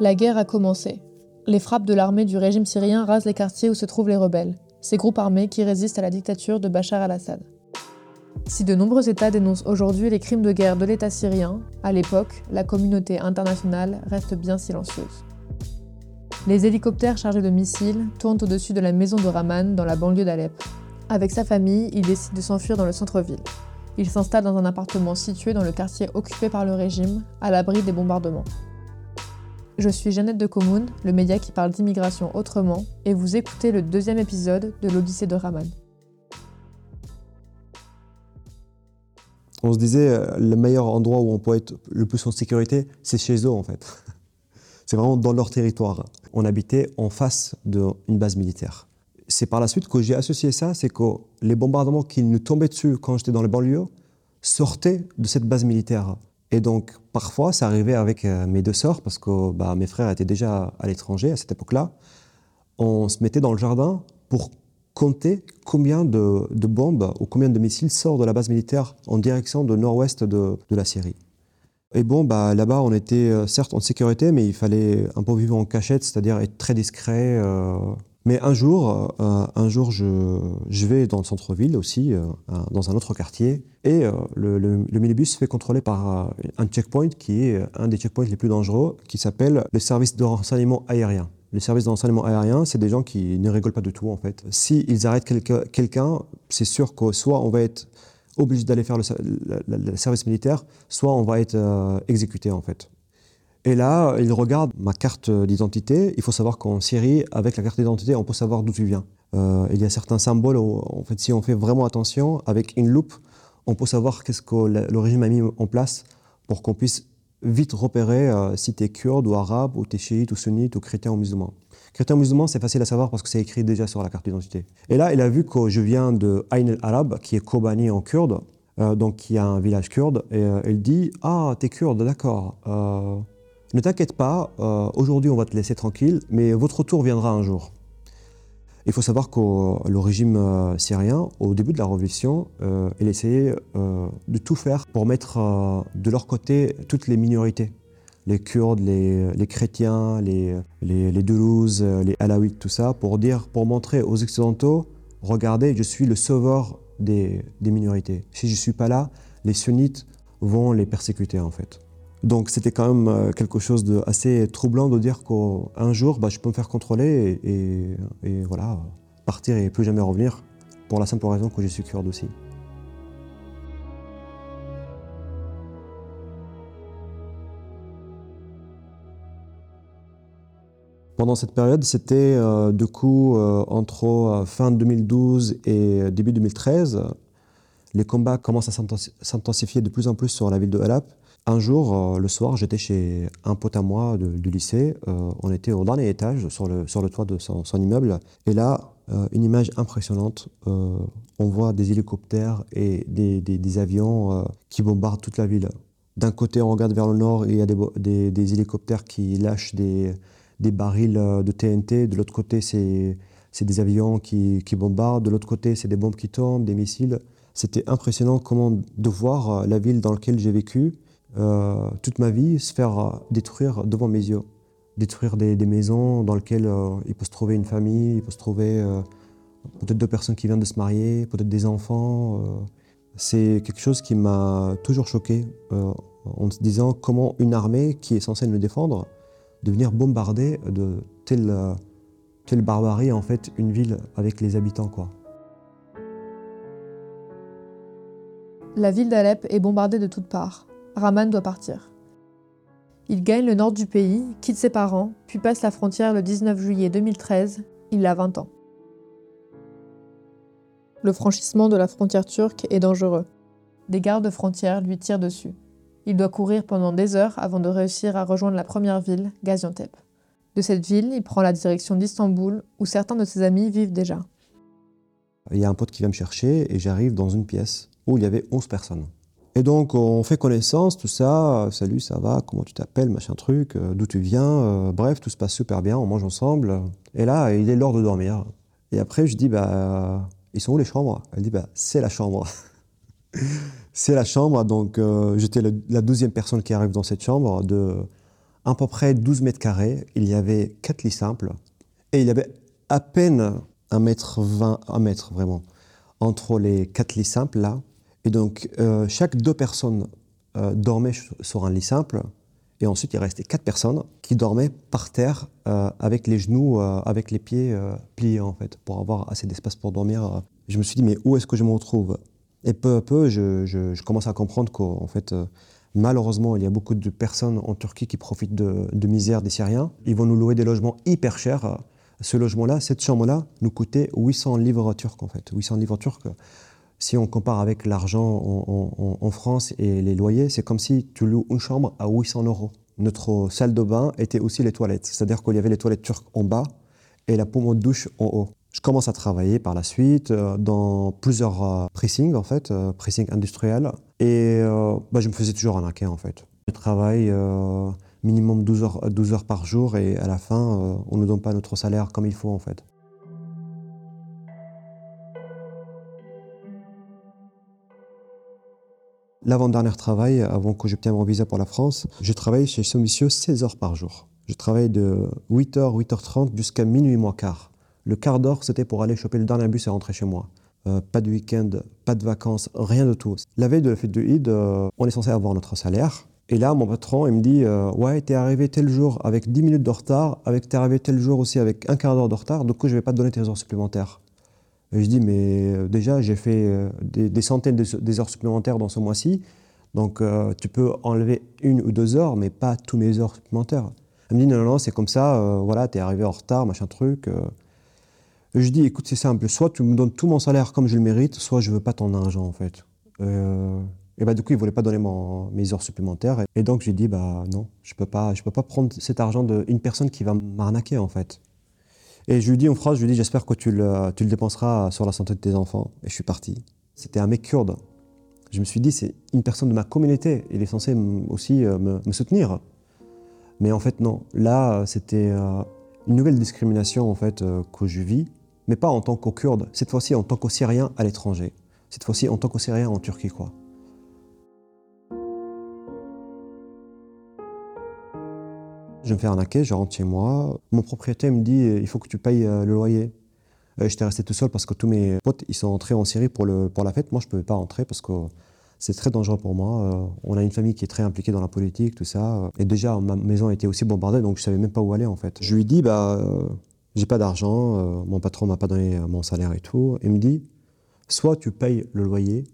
La guerre a commencé. Les frappes de l'armée du régime syrien rasent les quartiers où se trouvent les rebelles, ces groupes armés qui résistent à la dictature de Bachar al-Assad. Si de nombreux États dénoncent aujourd'hui les crimes de guerre de l'État syrien, à l'époque, la communauté internationale reste bien silencieuse. Les hélicoptères chargés de missiles tournent au-dessus de la maison de Rahman dans la banlieue d'Alep. Avec sa famille, il décide de s'enfuir dans le centre-ville. Il s'installe dans un appartement situé dans le quartier occupé par le régime, à l'abri des bombardements. Je suis Jeannette de Comoun, le média qui parle d'immigration autrement, et vous écoutez le deuxième épisode de l'Odyssée de Rahman. On se disait, euh, le meilleur endroit où on peut être le plus en sécurité, c'est chez eux en fait. c'est vraiment dans leur territoire. On habitait en face d'une base militaire. C'est par la suite que j'ai associé ça, c'est que les bombardements qui nous tombaient dessus quand j'étais dans les banlieues sortaient de cette base militaire. Et donc, parfois, ça arrivait avec euh, mes deux sœurs, parce que bah, mes frères étaient déjà à l'étranger à cette époque-là. On se mettait dans le jardin pour compter combien de, bombes ou combien de missiles sortent de la base militaire en direction de nord-ouest de, la Syrie. Et bon, bah, là-bas, on était euh, certes en sécurité, mais il fallait un peu vivre en cachette, c'est-à-dire être très discret. Euh. Mais un jour, euh, un jour je, vais dans le centre-ville aussi, dans un autre quartier, et le, minibus se fait contrôler par un checkpoint qui est un des checkpoints les plus dangereux, qui s'appelle le service de renseignement aérien. Les services de renseignement aérien, c'est des gens qui ne rigolent pas du tout en fait. S'ils ils arrêtent quelqu'un, c'est sûr que soit on va être obligé d'aller faire le, service militaire, soit on va être euh, exécuté en fait. Et là, ils regardent ma carte d'identité. Il faut savoir qu'en Syrie, avec la carte d'identité, on peut savoir d'où tu viens. Euh, il y a certains symboles, en fait, si on fait vraiment attention, avec une loupe, on peut savoir qu'est-ce que le régime a mis en place pour qu'on puisse vite repérer euh, si tu es kurde ou arabe, ou tu es chiite ou sunnite ou chrétien ou musulman. Chrétien ou musulman, c'est facile à savoir parce que c'est écrit déjà sur la carte d'identité. Et là, il a vu que je viens de Ain el-Arab, qui est Kobani en kurde, euh, donc qui est un village kurde, et il dit Ah, t'es kurde, d'accord. Ne t'inquiète pas, aujourd'hui on va te laisser tranquille, mais votre tour viendra un jour. Il faut savoir que le régime euh, syrien, au début de la révolution, euh, il essayait euh, de tout faire pour mettre de leur côté toutes les minorités. Les Kurdes, les, chrétiens, les, les, les les Alaouites, tout ça, pour, dire, pour montrer aux Occidentaux, regardez, je suis le sauveur des, des minorités. Si je ne suis pas là, les sunnites vont les persécuter en fait. Donc c'était quand même euh, quelque chose d'assez troublant de dire qu'un jour, bah, je peux me faire contrôler et, voilà, partir et plus jamais revenir, pour la simple raison que je suis kurde aussi. Pendant cette période, c'était euh, du coup euh, entre fin 2012 et début 2013, les combats commencent à s'intensifier de plus en plus sur la ville de Halep. Un jour, euh, le soir, j'étais chez un pote à moi du lycée. Euh, on était au dernier étage, sur le, sur le toit de son, immeuble. Et là, euh, une image impressionnante. on voit des hélicoptères et des, des, avions qui bombardent toute la ville. D'un côté, on regarde vers le nord il y a des, des hélicoptères qui lâchent des, barils de TNT. De l'autre côté, c'est des avions qui, qui bombardent. De l'autre côté, c'est des bombes qui tombent, des missiles. C'était impressionnant comment de voir la ville dans laquelle j'ai vécu euh, toute ma vie se faire euh, détruire devant mes yeux. Détruire des, maisons dans lesquelles euh, il peut se trouver une famille, il peut se trouver peut-être deux personnes qui viennent de se marier, peut-être des enfants. c'est quelque chose qui m'a toujours choqué en se disant comment une armée qui est censée nous défendre de venir bombarder de telle, telle barbarie en fait une ville avec les habitants quoi. La ville d'Alep est bombardée de toutes parts. Raman doit partir. Il gagne le nord du pays, quitte ses parents, puis passe la frontière le 19 juillet 2013. Il a 20 ans. Le franchissement de la frontière turque est dangereux. Des gardes frontières lui tirent dessus. Il doit courir pendant des heures avant de réussir à rejoindre la première ville, Gaziantep. De cette ville, il prend la direction d'Istanbul, où certains de ses amis vivent déjà. Il y a un pote qui vient me chercher et j'arrive dans une pièce où il y avait 11 personnes. Et donc, on fait connaissance, tout ça. Salut, ça va Comment tu t'appelles Machin truc. Euh, d'où tu viens euh, Bref, tout se passe super bien. On mange ensemble. Et là, il est l'heure de dormir. Et après, je dis, bah, ils sont où les chambres? Elle dit, bah, c'est la chambre. c'est la chambre. Donc, euh, j'étais la douzième personne qui arrive dans cette chambre de à peu près 12 mètres carrés. Il y avait quatre lits simples et il y avait à peine un mètre 20, un mètre vraiment, entre les quatre lits simples là. Et donc, euh, chaque deux personnes euh, dormaient sur un lit simple. Et ensuite, il restait quatre personnes qui dormaient par terre euh, avec les genoux, avec les pieds pliés en fait, pour avoir assez d'espace pour dormir. Je me suis dit, mais où est-ce que je me retrouve? Et peu à peu, je, commence à comprendre qu'en fait, Malheureusement, il y a beaucoup de personnes en Turquie qui profitent de, misère des Syriens. Ils vont nous louer des logements hyper chers. Ce logement-là, cette chambre-là, nous coûtait 800 livres turcs en fait. 800 livres turcs. Si on compare avec l'argent en, France et les loyers, c'est comme si tu loues une chambre à 800 euros. Notre salle de bain était aussi les toilettes. C'est-à-dire qu'il y avait les toilettes turques en bas et la pompe de douche en haut. Je commence à travailler par la suite euh, dans plusieurs euh, pressings, en fait, euh, pressing industriels. Et bah, je me faisais toujours arnaquer, en fait. Je travaille minimum 12 heures, 12 heures par jour et à la fin, on ne donne pas notre salaire comme il faut, en fait. L'avant-dernier travail, avant que j'obtienne mon visa pour la France, je travaille chez ce monsieur 16 heures par jour. Je travaille de 8h, 8h30 jusqu'à minuit moins quart. Le quart d'heure, c'était pour aller choper le dernier bus et rentrer chez moi. Euh, pas de week-end, pas de vacances, rien de tout. La veille de la fête de Eid, euh, on est censé avoir notre salaire. Et là, mon patron, il me dit euh, Ouais, t'es arrivé tel jour avec 10 minutes de retard, avec t'es arrivé tel jour aussi avec un quart d'heure de retard, du coup, je vais pas te donner tes heures supplémentaires. Et je dis Mais déjà, j'ai fait des, centaines de, heures supplémentaires dans ce mois-ci, donc tu peux enlever une ou deux heures, mais pas tous mes heures supplémentaires. Elle me dit Non, non, non, c'est comme ça, voilà, t'es arrivé en retard, machin truc. Je dis, écoute, c'est simple, soit tu me donnes tout mon salaire comme je le mérite, soit je veux pas ton argent, en fait. Euh, et bah, du coup, il voulait pas donner mes heures supplémentaires. Et, donc, j'ai dit, bah non, je peux peux pas prendre cet argent d'une personne qui va m'arnaquer, en fait. Et je lui dis en phrase, je lui dis, j'espère que tu le, tu le dépenseras sur la santé de tes enfants. Et je suis parti. C'était un mec kurde. Je me suis dit, c'est une personne de ma communauté. Il est censé aussi euh, me, soutenir. Mais en fait, non. Là, c'était euh, une nouvelle discrimination, en fait, que je vis mais pas en tant qu'au Kurde, cette fois-ci en tant qu'au Syrien à l'étranger, cette fois-ci en tant qu'au Syrien en Turquie, quoi. Je me fais arnaquer, je rentre chez moi. Mon propriétaire me dit il faut que tu payes euh, le loyer. Euh, j'étais resté tout seul parce que tous mes potes ils sont entrés en Syrie pour, le, pour la fête. Moi, je ne pouvais pas rentrer parce que c'est très dangereux pour moi. Euh, on a une famille qui est très impliquée dans la politique, tout ça. Et déjà, ma maison était aussi bombardée, donc je savais même pas où aller en fait. Je lui dis bah j'ai pas d'argent, euh, mon patron m'a pas donné euh, mon salaire et tout. Il me dit, soit tu payes le loyer,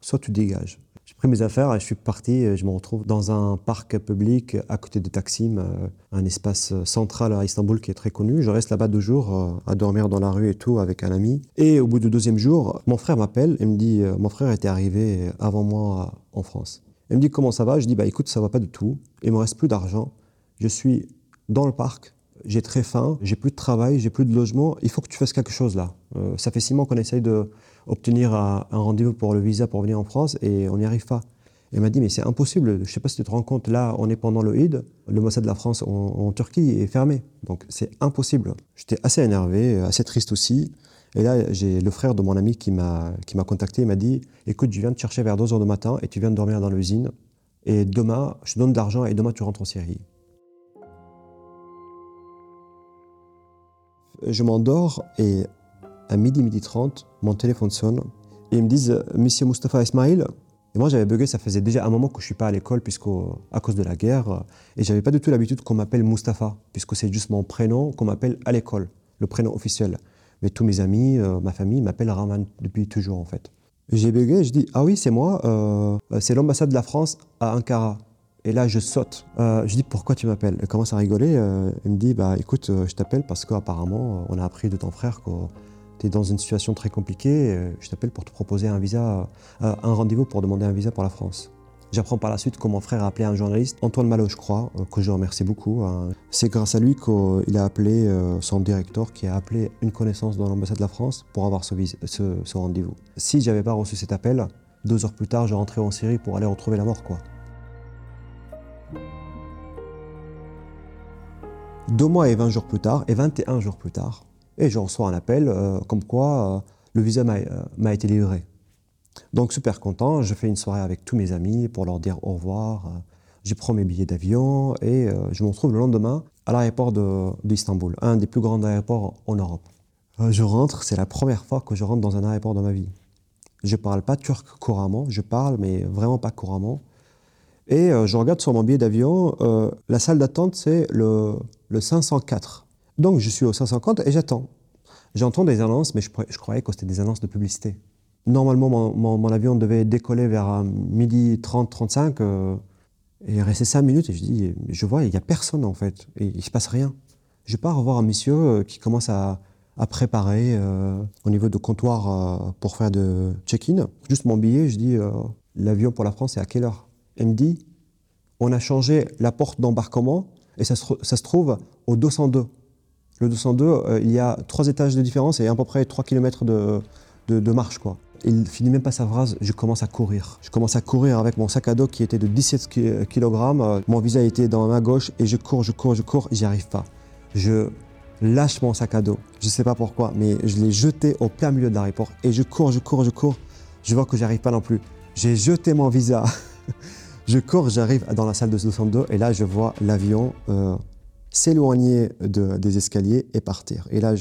soit tu dégages. Mes affaires et je suis parti. Et je me retrouve dans un parc public à côté de Taksim, euh, un espace central à Istanbul qui est très connu. Je reste là-bas deux jours à dormir dans la rue et tout avec un ami. Et au bout du deuxième jour, mon frère m'appelle et me dit, mon frère était arrivé avant moi en France. Il me dit comment ça va? Je dis bah écoute ça va pas du tout. Il me reste plus d'argent. Je suis dans le parc j'ai très faim, j'ai plus de travail, j'ai plus de logement, il faut que tu fasses quelque chose là. Euh, ça fait six mois qu'on essaye d'obtenir un, rendez-vous pour le visa pour venir en France et on n'y arrive pas. Elle m'a dit, mais c'est impossible, je ne sais pas si tu te rends compte, là, on est pendant le Eid, le Mossad de la France en, Turquie est fermé, donc c'est impossible. J'étais assez énervé, assez triste aussi. Et là, j'ai le frère de mon ami qui m'a contacté, il m'a dit, écoute, je viens te chercher vers 2h du matin et tu viens de dormir dans l'usine. Et demain, je te donne de l'argent et demain, tu rentres en Syrie. je m'endors et à midi, midi 30, mon téléphone sonne et ils me disent Monsieur Mustafa Ismail. Et moi, j'avais bugué, ça faisait déjà un moment que je suis pas à l'école à cause de la guerre. Et j'avais pas du tout l'habitude qu'on m'appelle Mustafa, puisque c'est juste mon prénom qu'on m'appelle à l'école, le prénom officiel. Mais tous mes amis, euh, ma famille m'appellent Rahman depuis toujours en fait. J'ai bugué, je dis Ah oui, c'est moi, euh, c'est l'ambassade de la France à Ankara. Et là, je saute. Euh, je dis pourquoi tu m'appelles? Elle commence à rigoler. Euh, elle me dit bah écoute, euh, je t'appelle parce qu'apparemment, on a appris de ton frère que dans une situation très compliquée. Je t'appelle pour te proposer un visa, un rendez-vous pour demander un visa pour la France. J'apprends par la suite que mon frère a appelé un journaliste, Antoine Malo, je crois, que je remercie beaucoup. Hein. C'est grâce à lui qu'il a appelé son directeur, qui a appelé une connaissance dans l'ambassade de la France pour avoir ce rendez-vous. Si j'avais pas reçu cet appel, deux heures plus tard, je rentrais en Syrie pour aller retrouver la mort, quoi. Deux mois et 20 jours plus tard, et 21 jours plus tard, et je reçois un appel euh, comme quoi euh, le visa euh, m'a été livré. Donc super content, je fais une soirée avec tous mes amis pour leur dire au revoir. Je prends mes billets d'avion et je me retrouve le lendemain à l'aéroport d'Istanbul, un des plus grands aéroports en Europe. Je rentre, c'est la première fois que je rentre dans un aéroport dans ma vie. Je parle pas turc couramment, je parle, mais vraiment pas couramment. Et je regarde sur mon billet d'avion, la salle d'attente, c'est le 504. Donc je suis au 504 et j'attends. J'entends des annonces, mais je, croyais que c'était des annonces de publicité. Normalement, mon, avion devait décoller vers euh, midi 30, 35 euh, et rester 5 minutes. Et je dis, je vois, il n'y a personne en fait, il ne se passe rien. Je pars voir un monsieur euh, qui commence à, préparer au niveau de comptoir pour faire de check-in. Juste mon billet, je dis, l'avion pour la France, c'est à quelle heure? Il me dit, on a changé la porte d'embarquement et ça se, trouve au 202. Le 202, il y a trois étages de différence et à peu près 3 km de, de, marche. quoi. Il finit même pas sa phrase, je commence à courir. Je commence à courir avec mon sac à dos qui était de 17 kg. Mon visage était dans ma gauche et je cours, je cours, je cours, j'y arrive pas. Je lâche mon sac à dos. Je sais pas pourquoi, mais je l'ai jeté au plein milieu de l'aéroport et je cours, je cours, je cours. Je vois que j'arrive pas non plus. J'ai jeté mon visa. je cours, j'arrive dans la salle de 62 et là je vois l'avion euh, s'éloigner des escaliers et partir. Et là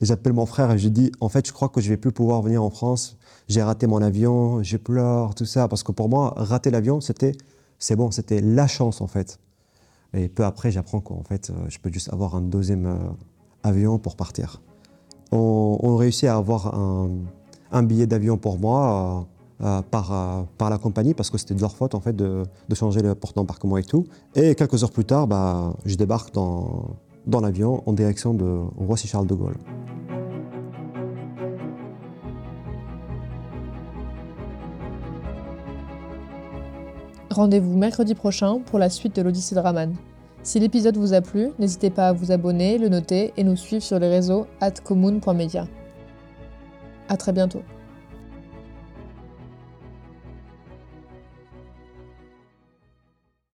j'appelle mon frère et je dis en fait je crois que je vais plus pouvoir venir en France j'ai raté mon avion, je pleure, tout ça, parce que pour moi, rater l'avion, c'était, c'est bon, c'était la chance en fait. Et peu après, j'apprends qu'en fait, euh, je peux juste avoir un deuxième euh, avion pour partir. On, réussit à avoir un, billet d'avion pour moi euh, par, par la compagnie, parce que c'était de leur faute en fait de, changer le porte d'embarquement et tout. Et quelques heures plus tard, bah, je débarque dans, dans l'avion en direction de Roissy-Charles de Gaulle. Rendez-vous mercredi prochain pour la suite de l'Odyssée de Raman. Si l'épisode vous a plu, n'hésitez pas à vous abonner, le noter et nous suivre sur les réseaux atcommune.media. A très bientôt.